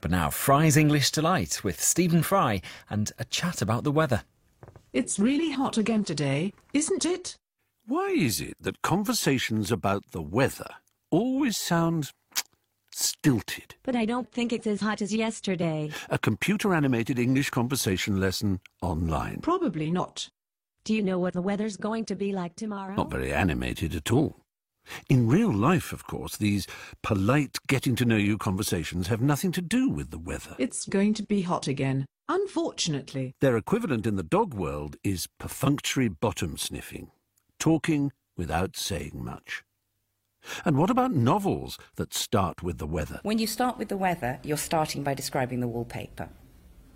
But now, Fry's English Delight with Stephen Fry and a chat about the weather. It's really hot again today, isn't it? Why is it that conversations about the weather always sound stilted? But I don't think it's as hot as yesterday. A computer animated English conversation lesson online. Probably not. Do you know what the weather's going to be like tomorrow? Not very animated at all. In real life, of course, these polite getting to know you conversations have nothing to do with the weather. It's going to be hot again, unfortunately. Their equivalent in the dog world is perfunctory bottom sniffing, talking without saying much. And what about novels that start with the weather? When you start with the weather, you're starting by describing the wallpaper.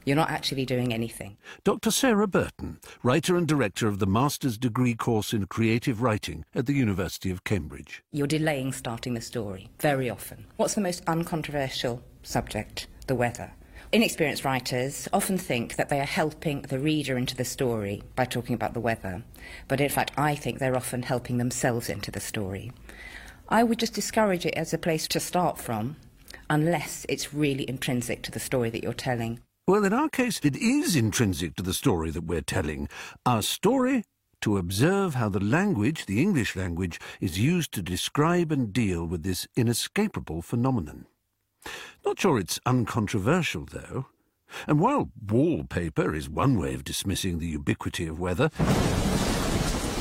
You're not actually doing anything. Dr. Sarah Burton, writer and director of the Master's Degree course in Creative Writing at the University of Cambridge. You're delaying starting the story, very often. What's the most uncontroversial subject? The weather. Inexperienced writers often think that they are helping the reader into the story by talking about the weather, but in fact, I think they're often helping themselves into the story. I would just discourage it as a place to start from, unless it's really intrinsic to the story that you're telling. Well, in our case, it is intrinsic to the story that we're telling. Our story to observe how the language, the English language, is used to describe and deal with this inescapable phenomenon. Not sure it's uncontroversial, though. And while wallpaper is one way of dismissing the ubiquity of weather,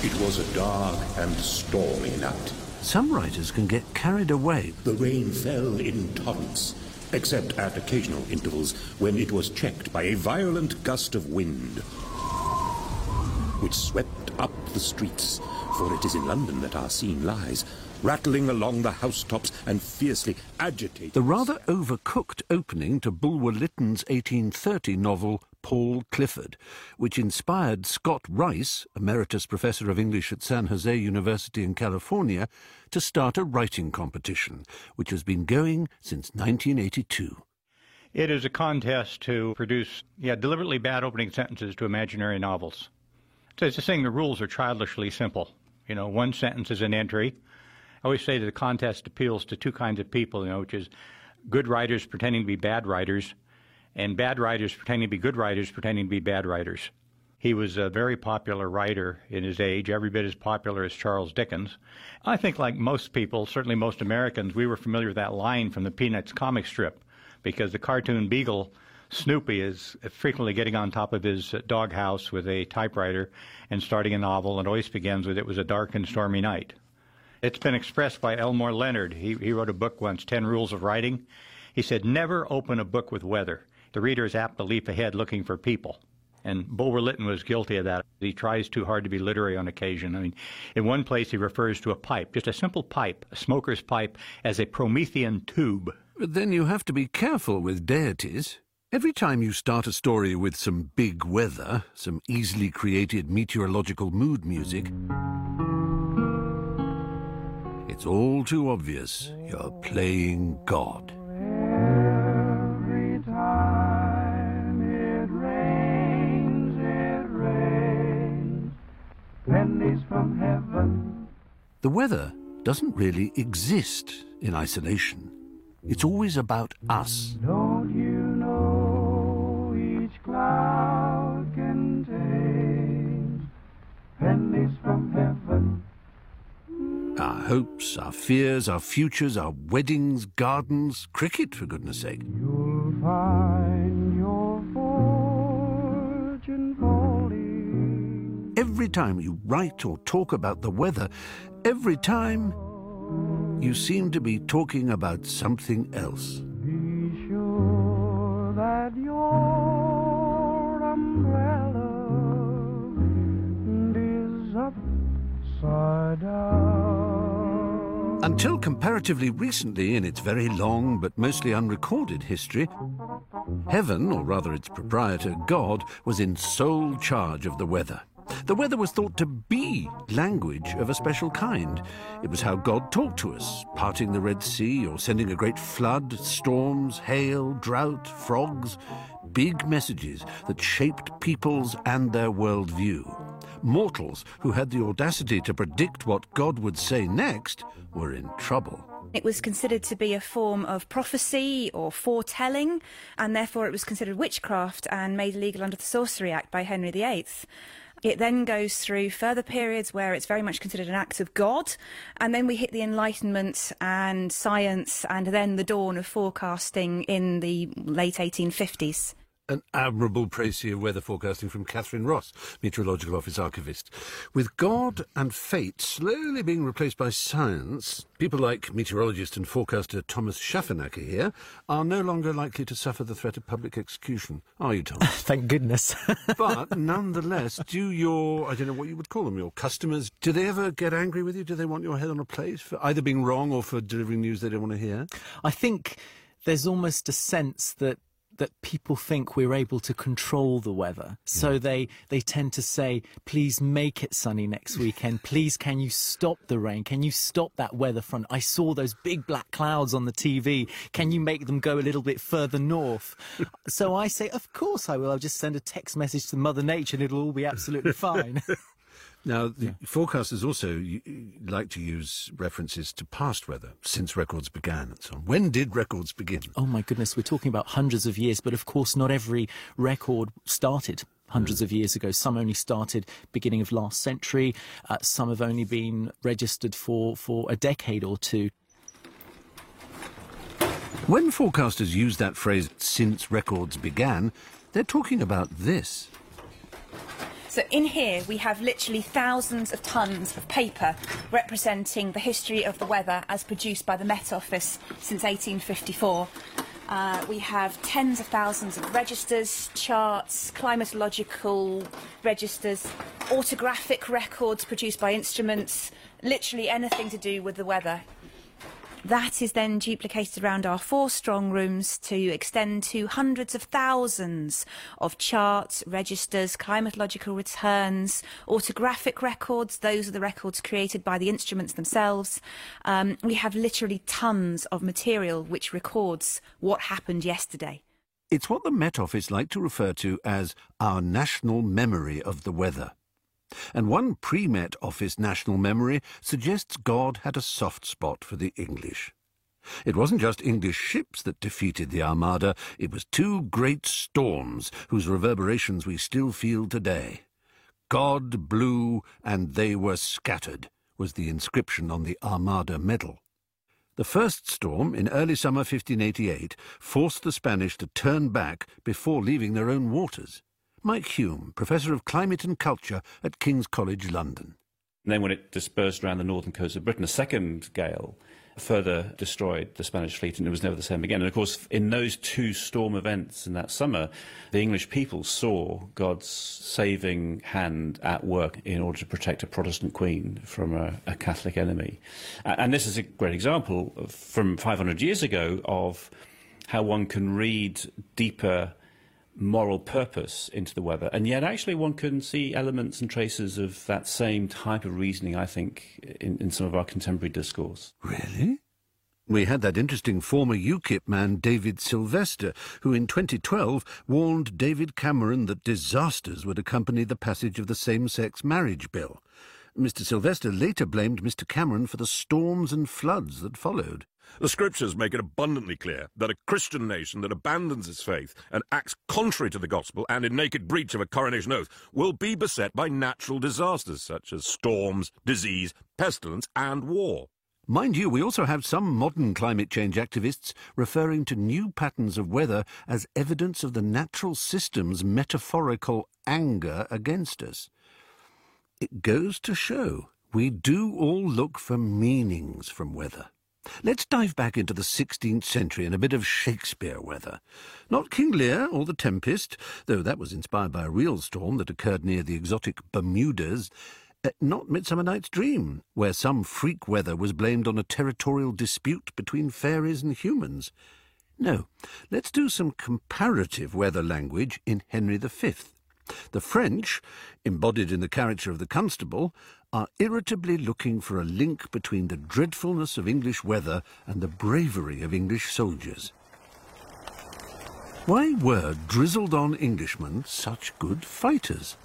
it was a dark and stormy night. Some writers can get carried away. The rain fell in torrents except at occasional intervals when it was checked by a violent gust of wind, which swept up the streets, for it is in London that our scene lies, rattling along the housetops and fiercely agitating. The rather overcooked opening to Bulwer Lytton's 1830 novel Paul Clifford, which inspired Scott Rice, emeritus professor of English at San Jose University in California, to start a writing competition, which has been going since 1982. It is a contest to produce yeah, deliberately bad opening sentences to imaginary novels. So it's just saying the rules are childishly simple. You know, one sentence is an entry. I always say that the contest appeals to two kinds of people, you know, which is good writers pretending to be bad writers and bad writers pretending to be good writers, pretending to be bad writers. He was a very popular writer in his age, every bit as popular as Charles Dickens. I think, like most people, certainly most Americans, we were familiar with that line from the Peanuts comic strip because the cartoon beagle Snoopy is frequently getting on top of his doghouse with a typewriter and starting a novel, and always begins with, It was a dark and stormy night. It's been expressed by Elmore Leonard. He, he wrote a book once, Ten Rules of Writing. He said, Never open a book with weather the reader is apt to leap ahead looking for people. And Bulwer Lytton was guilty of that. He tries too hard to be literary on occasion. I mean, in one place he refers to a pipe, just a simple pipe, a smoker's pipe, as a Promethean tube. But then you have to be careful with deities. Every time you start a story with some big weather, some easily created meteorological mood music, it's all too obvious you're playing God. The weather doesn't really exist in isolation. It's always about us. Don't you know each cloud contains pennies from heaven? Our hopes, our fears, our futures, our weddings, gardens, cricket, for goodness sake. You'll find your fortune Every time you write or talk about the weather, every time you seem to be talking about something else. Be sure that your umbrella is upside down. Until comparatively recently in its very long but mostly unrecorded history, heaven, or rather its proprietor, God, was in sole charge of the weather. The weather was thought to be language of a special kind. It was how God talked to us, parting the Red Sea or sending a great flood, storms, hail, drought, frogs, big messages that shaped peoples and their worldview. Mortals who had the audacity to predict what God would say next were in trouble. It was considered to be a form of prophecy or foretelling, and therefore it was considered witchcraft and made illegal under the Sorcery Act by Henry VIII. It then goes through further periods where it's very much considered an act of God, and then we hit the Enlightenment and science, and then the dawn of forecasting in the late 1850s. An admirable précis of weather forecasting from Catherine Ross, Meteorological Office Archivist. With God and fate slowly being replaced by science, people like meteorologist and forecaster Thomas Schafernaker here are no longer likely to suffer the threat of public execution. Are you, Thomas? Thank goodness. but nonetheless, do your, I don't know what you would call them, your customers, do they ever get angry with you? Do they want your head on a plate for either being wrong or for delivering news they don't want to hear? I think there's almost a sense that that people think we're able to control the weather. So yeah. they, they tend to say, please make it sunny next weekend. Please, can you stop the rain? Can you stop that weather front? I saw those big black clouds on the TV. Can you make them go a little bit further north? so I say, of course I will. I'll just send a text message to Mother Nature and it'll all be absolutely fine. Now, the yeah. forecasters also like to use references to past weather since records began and so on. When did records begin? Oh my goodness, we're talking about hundreds of years, but of course, not every record started hundreds mm. of years ago. Some only started beginning of last century. Uh, some have only been registered for, for a decade or two. When forecasters use that phrase, since records began, they're talking about this. So in here we have literally thousands of tons of paper representing the history of the weather as produced by the Met Office since 1854. Uh, we have tens of thousands of registers, charts, climatological registers, autographic records produced by instruments, literally anything to do with the weather. That is then duplicated around our four strong rooms to extend to hundreds of thousands of charts, registers, climatological returns, autographic records. Those are the records created by the instruments themselves. Um, we have literally tons of material which records what happened yesterday. It's what the Met Office like to refer to as our national memory of the weather. And one pre-Met Office national memory suggests God had a soft spot for the English. It wasn't just English ships that defeated the Armada, it was two great storms whose reverberations we still feel today. God blew and they were scattered, was the inscription on the Armada medal. The first storm, in early summer 1588, forced the Spanish to turn back before leaving their own waters. Mike Hulme, Professor of Climate and Culture at King's College London. And then when it dispersed around the northern coast of Britain, a second gale further destroyed the Spanish fleet and it was never the same again. And of course, in those two storm events in that summer, the English people saw God's saving hand at work in order to protect a Protestant queen from a, a Catholic enemy. And this is a great example from 500 years ago of how one can read deeper moral purpose into the weather. And yet, actually, one can see elements and traces of that same type of reasoning, I think, in, in some of our contemporary discourse. Really? We had that interesting former UKIP man, David Silvester, who in 2012 warned David Cameron that disasters would accompany the passage of the same-sex marriage bill. Mr Sylvester later blamed Mr Cameron for the storms and floods that followed. The scriptures make it abundantly clear that a Christian nation that abandons its faith and acts contrary to the gospel and in naked breach of a coronation oath will be beset by natural disasters such as storms, disease, pestilence, and war. Mind you, we also have some modern climate change activists referring to new patterns of weather as evidence of the natural system's metaphorical anger against us. It goes to show we do all look for meanings from weather. Let's dive back into the 16th century in a bit of Shakespeare weather. Not King Lear or The Tempest, though that was inspired by a real storm that occurred near the exotic Bermudas. Uh, not Midsummer Night's Dream, where some freak weather was blamed on a territorial dispute between fairies and humans. No, let's do some comparative weather language in Henry V. The French, embodied in the character of the constable, are irritably looking for a link between the dreadfulness of English weather and the bravery of English soldiers. Why were drizzled-on Englishmen such good fighters?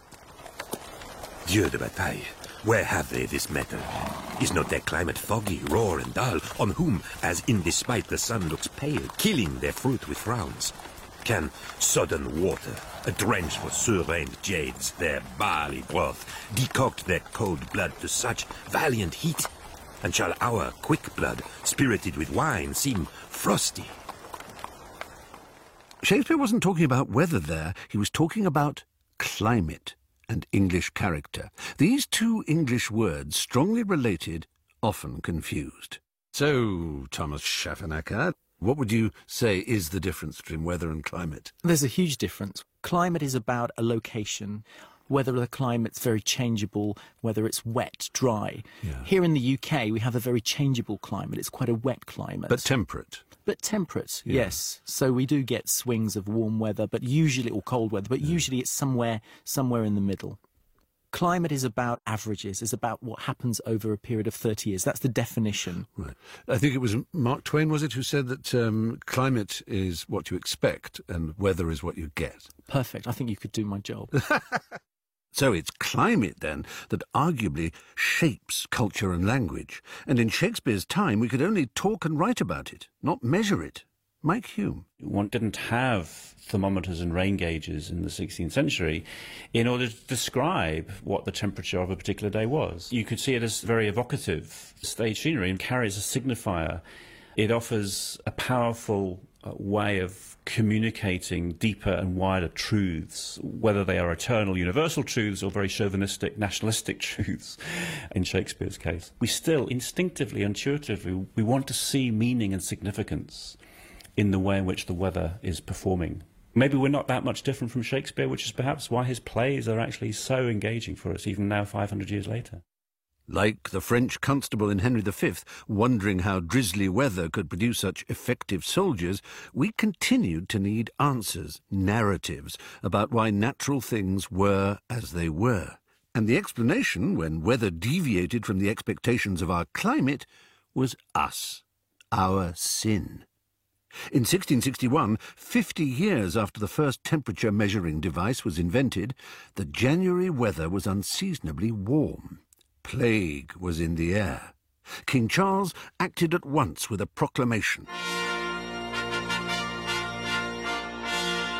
Dieu de bataille, where have they this mettle? Is not their climate foggy, raw and dull, on whom, as in despite the sun looks pale, killing their fruit with frowns? Can sodden water, a drench for surveyed jades, their barley broth, decoct their cold blood to such valiant heat? And shall our quick blood, spirited with wine, seem frosty? Shakespeare wasn't talking about weather there, he was talking about climate and English character. These two English words, strongly related, often confused. So, Thomas Schafernaker, what would you say is the difference between weather and climate? There's a huge difference. Climate is about a location, whether the climate's very changeable, whether it's wet, dry. Yeah. Here in the UK, we have a very changeable climate. It's quite a wet climate. But temperate. But temperate, Yeah. yes. So we do get swings of warm weather, but usually or cold weather, but usually it's somewhere somewhere in the middle. Climate is about averages, is about what happens over a period of 30 years. That's the definition. Right. I think it was Mark Twain, was it, who said that um, climate is what you expect and weather is what you get. Perfect. I think you could do my job. So it's climate, then, that arguably shapes culture and language. And in Shakespeare's time, we could only talk and write about it, not measure it. Mike Hulme. One didn't have thermometers and rain gauges in the 16th century in order to describe what the temperature of a particular day was. You could see it as very evocative stage scenery and carries a signifier. It offers a powerful uh, way of communicating deeper and wider truths, whether they are eternal universal truths or very chauvinistic nationalistic truths in Shakespeare's case. We still instinctively, intuitively, we want to see meaning and significance in the way in which the weather is performing. Maybe we're not that much different from Shakespeare, which is perhaps why his plays are actually so engaging for us, even now, 500 years later. Like the French constable in Henry V, wondering how drizzly weather could produce such effective soldiers, we continued to need answers, narratives, about why natural things were as they were. And the explanation, when weather deviated from the expectations of our climate, was us, our sin. In 1661, 50 years after the first temperature measuring device was invented, the January weather was unseasonably warm. Plague was in the air. King Charles acted at once with a proclamation.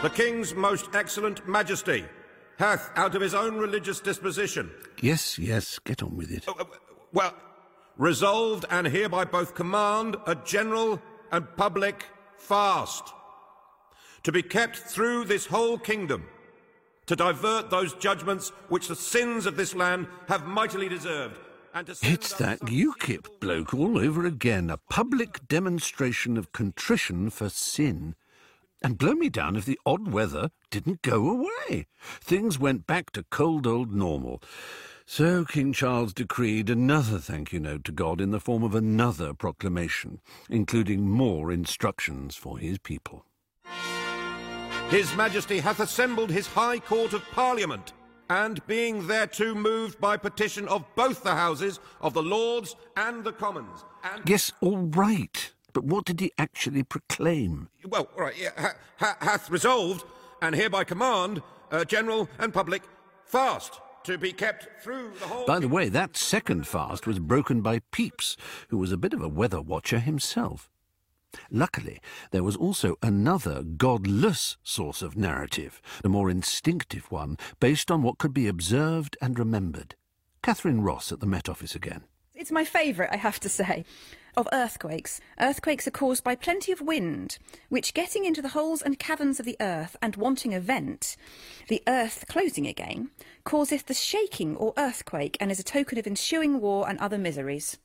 The King's most excellent majesty hath, out of his own religious disposition, Yes, yes, get on with it. Oh, oh, well, resolved and hereby both command a general and public fast to be kept through this whole kingdom to divert those judgments which the sins of this land have mightily deserved and to It's that UKIP bloke all over again, a public demonstration of contrition for sin. And blow me down if the odd weather didn't go away. Things went back to cold old normal. So King Charles decreed another thank you note to God in the form of another proclamation, including more instructions for his people. His Majesty hath assembled his High Court of Parliament, and being thereto moved by petition of both the Houses, of the Lords and the Commons, and Yes, all right. But what did he actually proclaim? well, all right, yeah, ha, ha, hath resolved, and hereby command, a general and public fast to be kept through the whole. By the way, that second fast was broken by Pepys, who was a bit of a weather watcher himself. Luckily, there was also another godless source of narrative, a more instinctive one, based on what could be observed and remembered. Catherine Ross at the Met Office again. It's my favourite, I have to say. Of earthquakes. Earthquakes are caused by plenty of wind, which getting into the holes and caverns of the earth and wanting a vent, the earth closing again, causeth the shaking or earthquake and is a token of ensuing war and other miseries.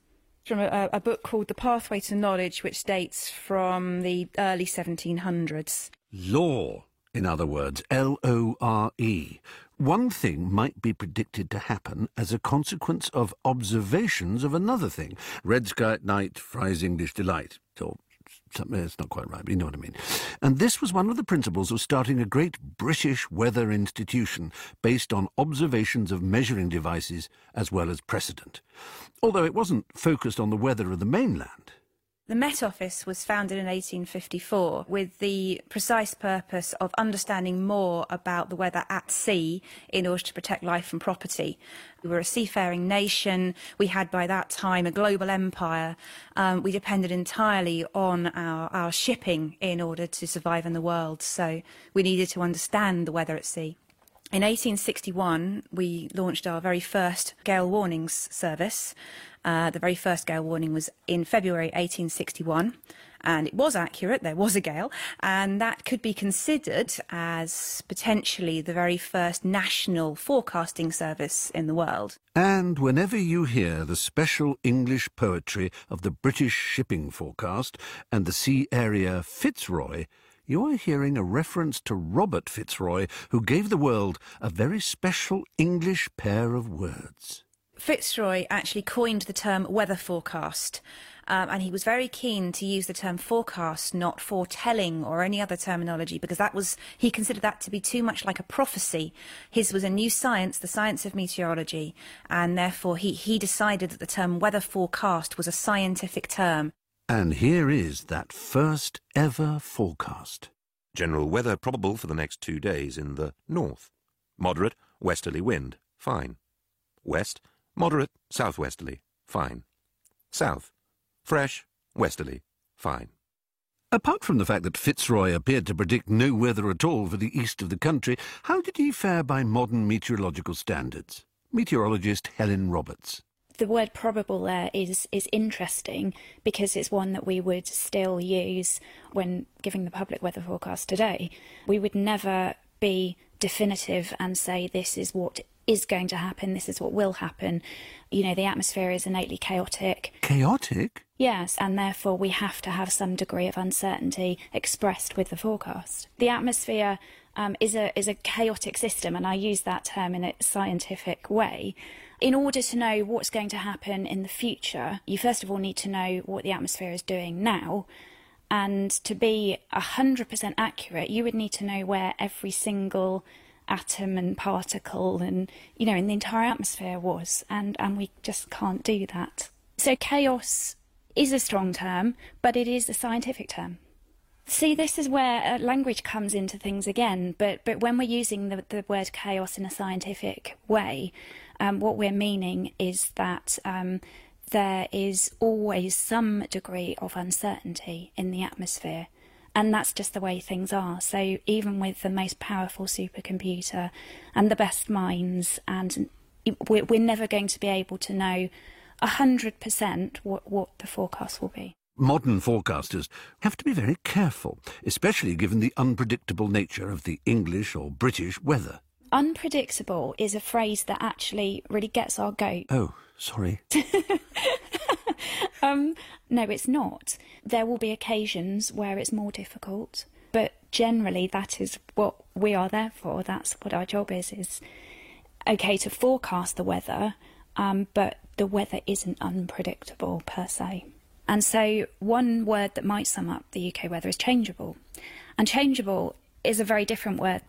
From a, a book called The Pathway to Knowledge, which dates from the early 1700s. Lore, in other words, L O R E. One thing might be predicted to happen as a consequence of observations of another thing. Red sky at night, Fry's English delight. Or something, eh, it's not quite right, but you know what I mean. And this was one of the principles of starting a great British weather institution based on observations of measuring devices as well as precedent. Although it wasn't focused on the weather of the mainland. The Met Office was founded in 1854 with the precise purpose of understanding more about the weather at sea in order to protect life and property. We were a seafaring nation. We had by that time a global empire. Um, we depended entirely on our, our shipping in order to survive in the world. So we needed to understand the weather at sea. In 1861, we launched our very first gale warnings service. Uh, the very first gale warning was in February 1861, and it was accurate. There was a gale, and that could be considered as potentially the very first national forecasting service in the world. And whenever you hear the special English poetry of the British shipping forecast and the sea area Fitzroy, you are hearing a reference to Robert Fitzroy, who gave the world a very special English pair of words. Fitzroy actually coined the term weather forecast. Um, and he was very keen to use the term forecast, not foretelling or any other terminology, because that was he considered that to be too much like a prophecy. His was a new science, the science of meteorology, and therefore he, he decided that the term weather forecast was a scientific term. And here is that first ever forecast. General weather probable for the next two days in the north. Moderate westerly wind, fine. West, moderate southwesterly, fine. South, fresh westerly, fine. Apart from the fact that Fitzroy appeared to predict no weather at all for the east of the country, how did he fare by modern meteorological standards? Meteorologist Helen Roberts the word probable there is is interesting because it's one that we would still use when giving the public weather forecast today. We would never be definitive and say this is what is going to happen, this is what will happen. You know, the atmosphere is innately chaotic. Chaotic? Yes, and therefore we have to have some degree of uncertainty expressed with the forecast. The atmosphere um, is a is a chaotic system, and I use that term in a scientific way in order to know what's going to happen in the future, you first of all need to know what the atmosphere is doing now. And to be 100% accurate, you would need to know where every single atom and particle and, you know, in the entire atmosphere was. And, and we just can't do that. So chaos is a strong term, but it is a scientific term. See, this is where uh, language comes into things again. But but when we're using the, the word chaos in a scientific way, um, what we're meaning is that um, there is always some degree of uncertainty in the atmosphere. And that's just the way things are. So even with the most powerful supercomputer and the best minds, and we're, never going to be able to know 100% what, what the forecast will be. Modern forecasters have to be very careful, especially given the unpredictable nature of the English or British weather. Unpredictable is a phrase that actually really gets our goat. Oh, sorry. um, no, it's not. There will be occasions where it's more difficult, but generally that is what we are there for. That's what our job is. Is okay to forecast the weather, um, but the weather isn't unpredictable per se. And so, one word that might sum up the UK weather is changeable. And changeable is a very different word.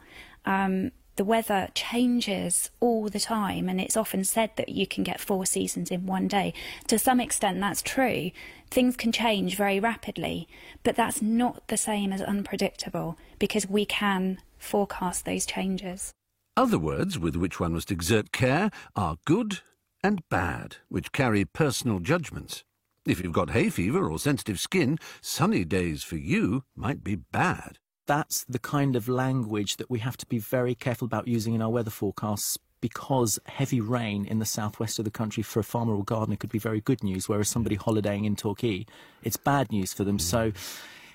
Um, the weather changes all the time, and it's often said that you can get four seasons in one day. To some extent, that's true. Things can change very rapidly, but that's not the same as unpredictable because we can forecast those changes. Other words with which one must exert care are good and bad, which carry personal judgments. If you've got hay fever or sensitive skin, sunny days for you might be bad that's the kind of language that we have to be very careful about using in our weather forecasts because heavy rain in the southwest of the country for a farmer or gardener could be very good news, whereas somebody holidaying in Torquay, it's bad news for them. Mm. So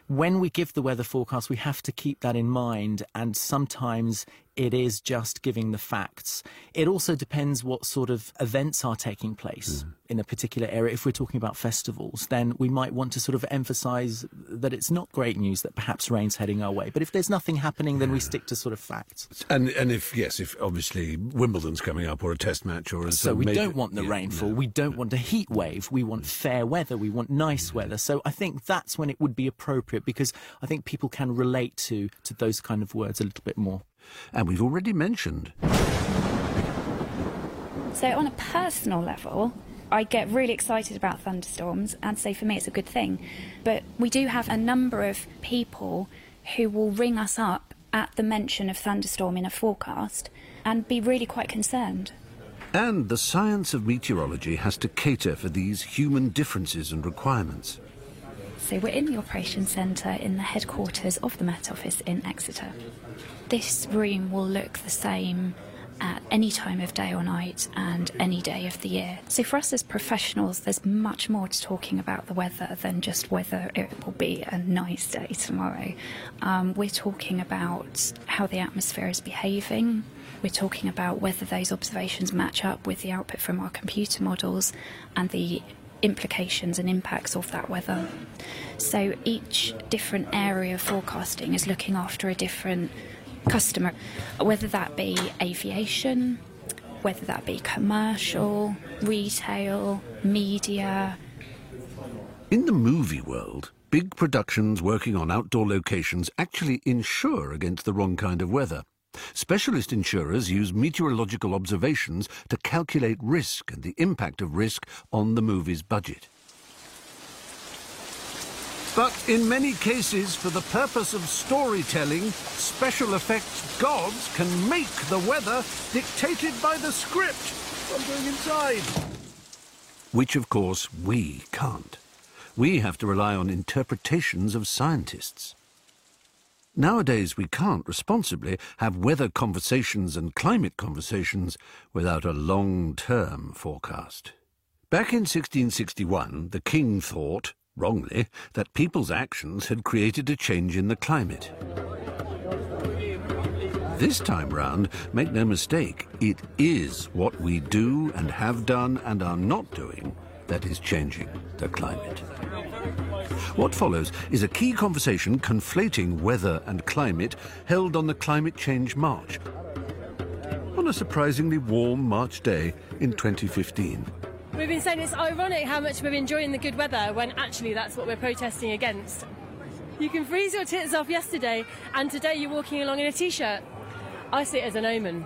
when we give the weather forecast, we have to keep that in mind, and sometimes it is just giving the facts. It also depends what sort of events are taking place mm. in a particular area. If we're talking about festivals, then we might want to sort of emphasize that it's not great news that perhaps rain's heading our way. But if there's nothing happening, then we stick to sort of facts. And and if yes, if obviously Wimbledon's coming up or a test match or a so we major, don't want the yeah, rainfall. No. We don't want a heat wave. We want fair weather. We want nice weather. So I think that's when it would be appropriate because I think people can relate to to those kind of words a little bit more and we've already mentioned. So, on a personal level, I get really excited about thunderstorms and say for me it's a good thing. But we do have a number of people who will ring us up at the mention of thunderstorm in a forecast and be really quite concerned. And the science of meteorology has to cater for these human differences and requirements. So we're in the operations centre in the headquarters of the Met Office in Exeter. This room will look the same at any time of day or night and any day of the year. So for us as professionals, there's much more to talking about the weather than just whether it will be a nice day tomorrow. Um, we're talking about how the atmosphere is behaving. We're talking about whether those observations match up with the output from our computer models and the implications and impacts of that weather. So each different area of forecasting is looking after a different customer, whether that be aviation, whether that be commercial, retail, media. In the movie world, big productions working on outdoor locations actually insure against the wrong kind of weather. Specialist insurers use meteorological observations to calculate risk and the impact of risk on the movie's budget. But in many cases, for the purpose of storytelling, special effects gods can make the weather dictated by the script. I'm going inside. Which, of course, we can't. We have to rely on interpretations of scientists. Nowadays, we can't responsibly have weather conversations and climate conversations without a long-term forecast. Back in 1661, the king thought wrongly, that people's actions had created a change in the climate. This time round, make no mistake, it is what we do and have done and are not doing that is changing the climate. What follows is a key conversation conflating weather and climate held on the Climate Change March on a surprisingly warm March day in 2015. We've been saying it's ironic how much we're enjoying the good weather when actually that's what we're protesting against. You can freeze your tits off yesterday and today you're walking along in a t-shirt. I see it as an omen.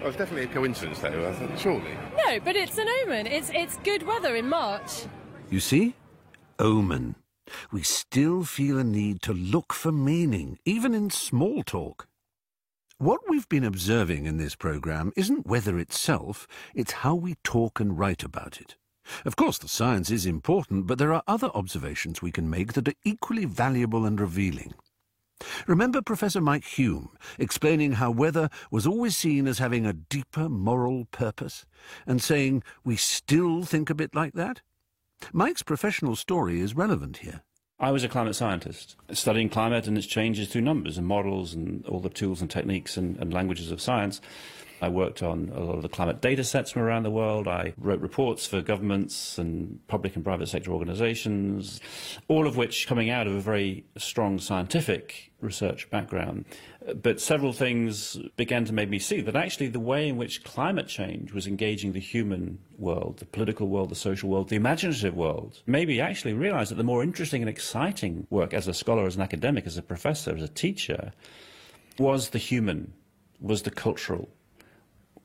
Well, it's definitely a coincidence, though, I think, surely. No, but it's an omen. It's, it's good weather in March. You see? Omen. We still feel a need to look for meaning, even in small talk. What we've been observing in this programme isn't weather itself, it's how we talk and write about it. Of course, the science is important, but there are other observations we can make that are equally valuable and revealing. Remember Professor Mike Hulme explaining how weather was always seen as having a deeper moral purpose, and saying we still think a bit like that? Mike's professional story is relevant here. I was a climate scientist, studying climate and its changes through numbers and models and all the tools and techniques and, and, languages of science. I worked on a lot of the climate data sets from around the world. I wrote reports for governments and public and private sector organizations, all of which coming out of a very strong scientific research background but several things began to make me see that actually the way in which climate change was engaging the human world, the political world, the social world, the imaginative world, maybe actually realized that the more interesting and exciting work as a scholar, as an academic, as a professor, as a teacher, was the human, was the cultural.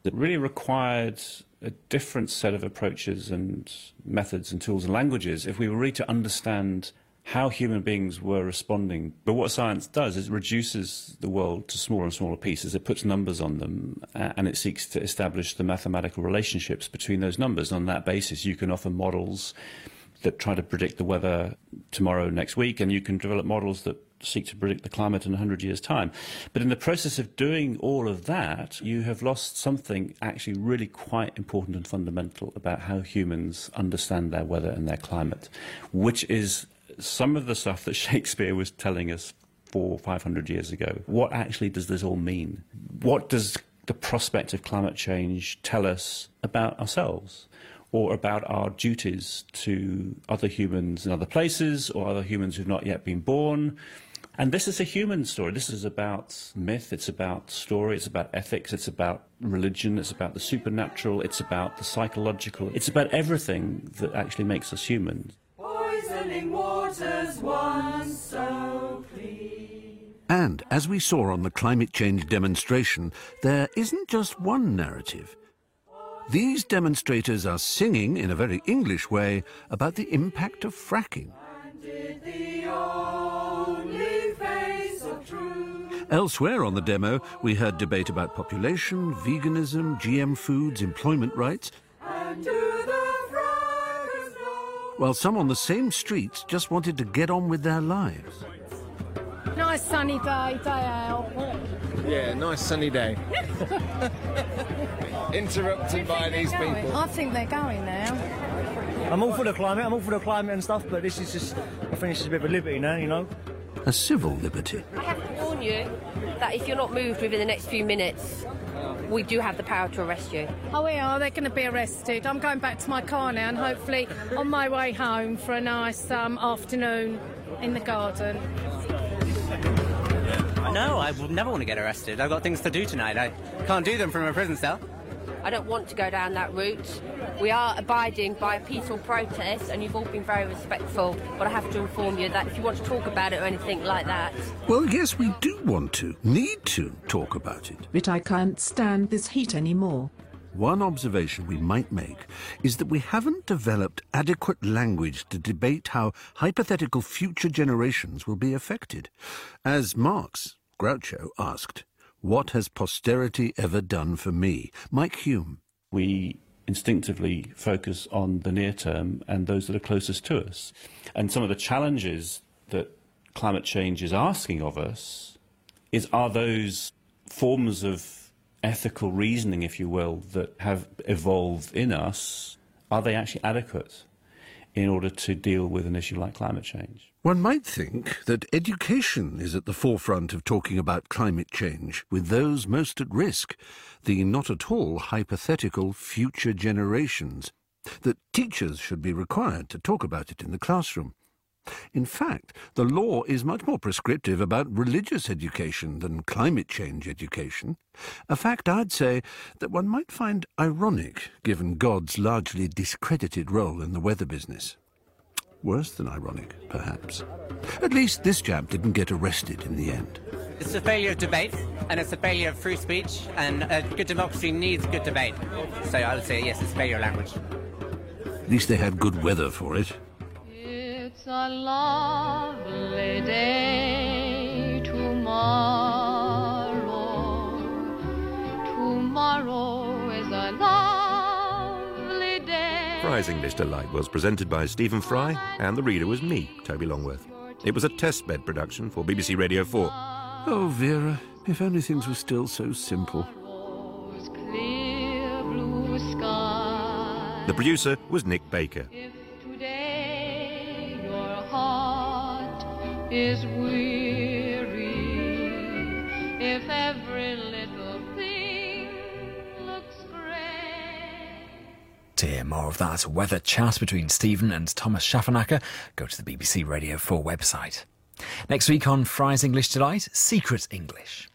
It really required a different set of approaches and methods and tools and languages if we were really to understand how human beings were responding. But what science does is it reduces the world to smaller and smaller pieces. It puts numbers on them uh, and it seeks to establish the mathematical relationships between those numbers. On that basis, you can offer models that try to predict the weather tomorrow, next week, and you can develop models that seek to predict the climate in 100 years' time. But in the process of doing all of that, you have lost something actually really quite important and fundamental about how humans understand their weather and their climate, which is some of the stuff that Shakespeare was telling us four, five hundred years ago. What actually does this all mean? What does the prospect of climate change tell us about ourselves? Or about our duties to other humans in other places, or other humans who've not yet been born. And this is a human story. This is about myth, it's about story, it's about ethics, it's about religion, it's about the supernatural, it's about the psychological, it's about everything that actually makes us human waters once so clean. And as we saw on the climate change demonstration, there isn't just one narrative. These demonstrators are singing in a very English way about the impact of fracking. Elsewhere on the demo, we heard debate about population, veganism, GM foods, employment rights, while some on the same streets just wanted to get on with their lives. Nice sunny day, day out. Yeah, nice sunny day. Interrupted by these people. I think they're going now. I'm all for the climate, I'm all for the climate and stuff, but this is just, I think this is a bit of a liberty now, you know? A civil liberty. I have to warn you that if you're not moved within the next few minutes, we do have the power to arrest you. Oh, we are. They're going to be arrested. I'm going back to my car now and hopefully on my way home for a nice um, afternoon in the garden. No, I would never want to get arrested. I've got things to do tonight. I can't do them from a prison cell. I don't want to go down that route. We are abiding by a peaceful protest, and you've all been very respectful. But I have to inform you that if you want to talk about it or anything like that, Well, yes, we do want to, need to talk about it. But I can't stand this heat anymore. One observation we might make is that we haven't developed adequate language to debate how hypothetical future generations will be affected. As Marx, Groucho, asked, What has posterity ever done for me? Mike Hulme. We instinctively focus on the near term and those that are closest to us. And some of the challenges that climate change is asking of us is are those forms of ethical reasoning, if you will, that have evolved in us, are they actually adequate in order to deal with an issue like climate change? One might think that education is at the forefront of talking about climate change with those most at risk, the not at all hypothetical future generations, that teachers should be required to talk about it in the classroom. In fact, the law is much more prescriptive about religious education than climate change education, a fact I'd say that one might find ironic given God's largely discredited role in the weather business. Worse than ironic, perhaps. At least this chap didn't get arrested in the end. It's a failure of debate, and it's a failure of free speech, and a good democracy needs good debate. So I would say, yes, it's failure of language. At least they had good weather for it. It's a lovely day tomorrow. Tomorrow is a lovely day. Fry's English Delight was presented by Stephen Fry, and the reader was me, Toby Longworth. It was a testbed production for BBC Radio 4. Oh, Vera, if only things were still so simple. Clear blue sky. The producer was Nick Baker. Is weary. If every little thing looks gray. To hear more of that weather chat between Stephen and Thomas Schafernaker, go to the BBC Radio 4 website. Next week on Fry's English Delight, Secret English.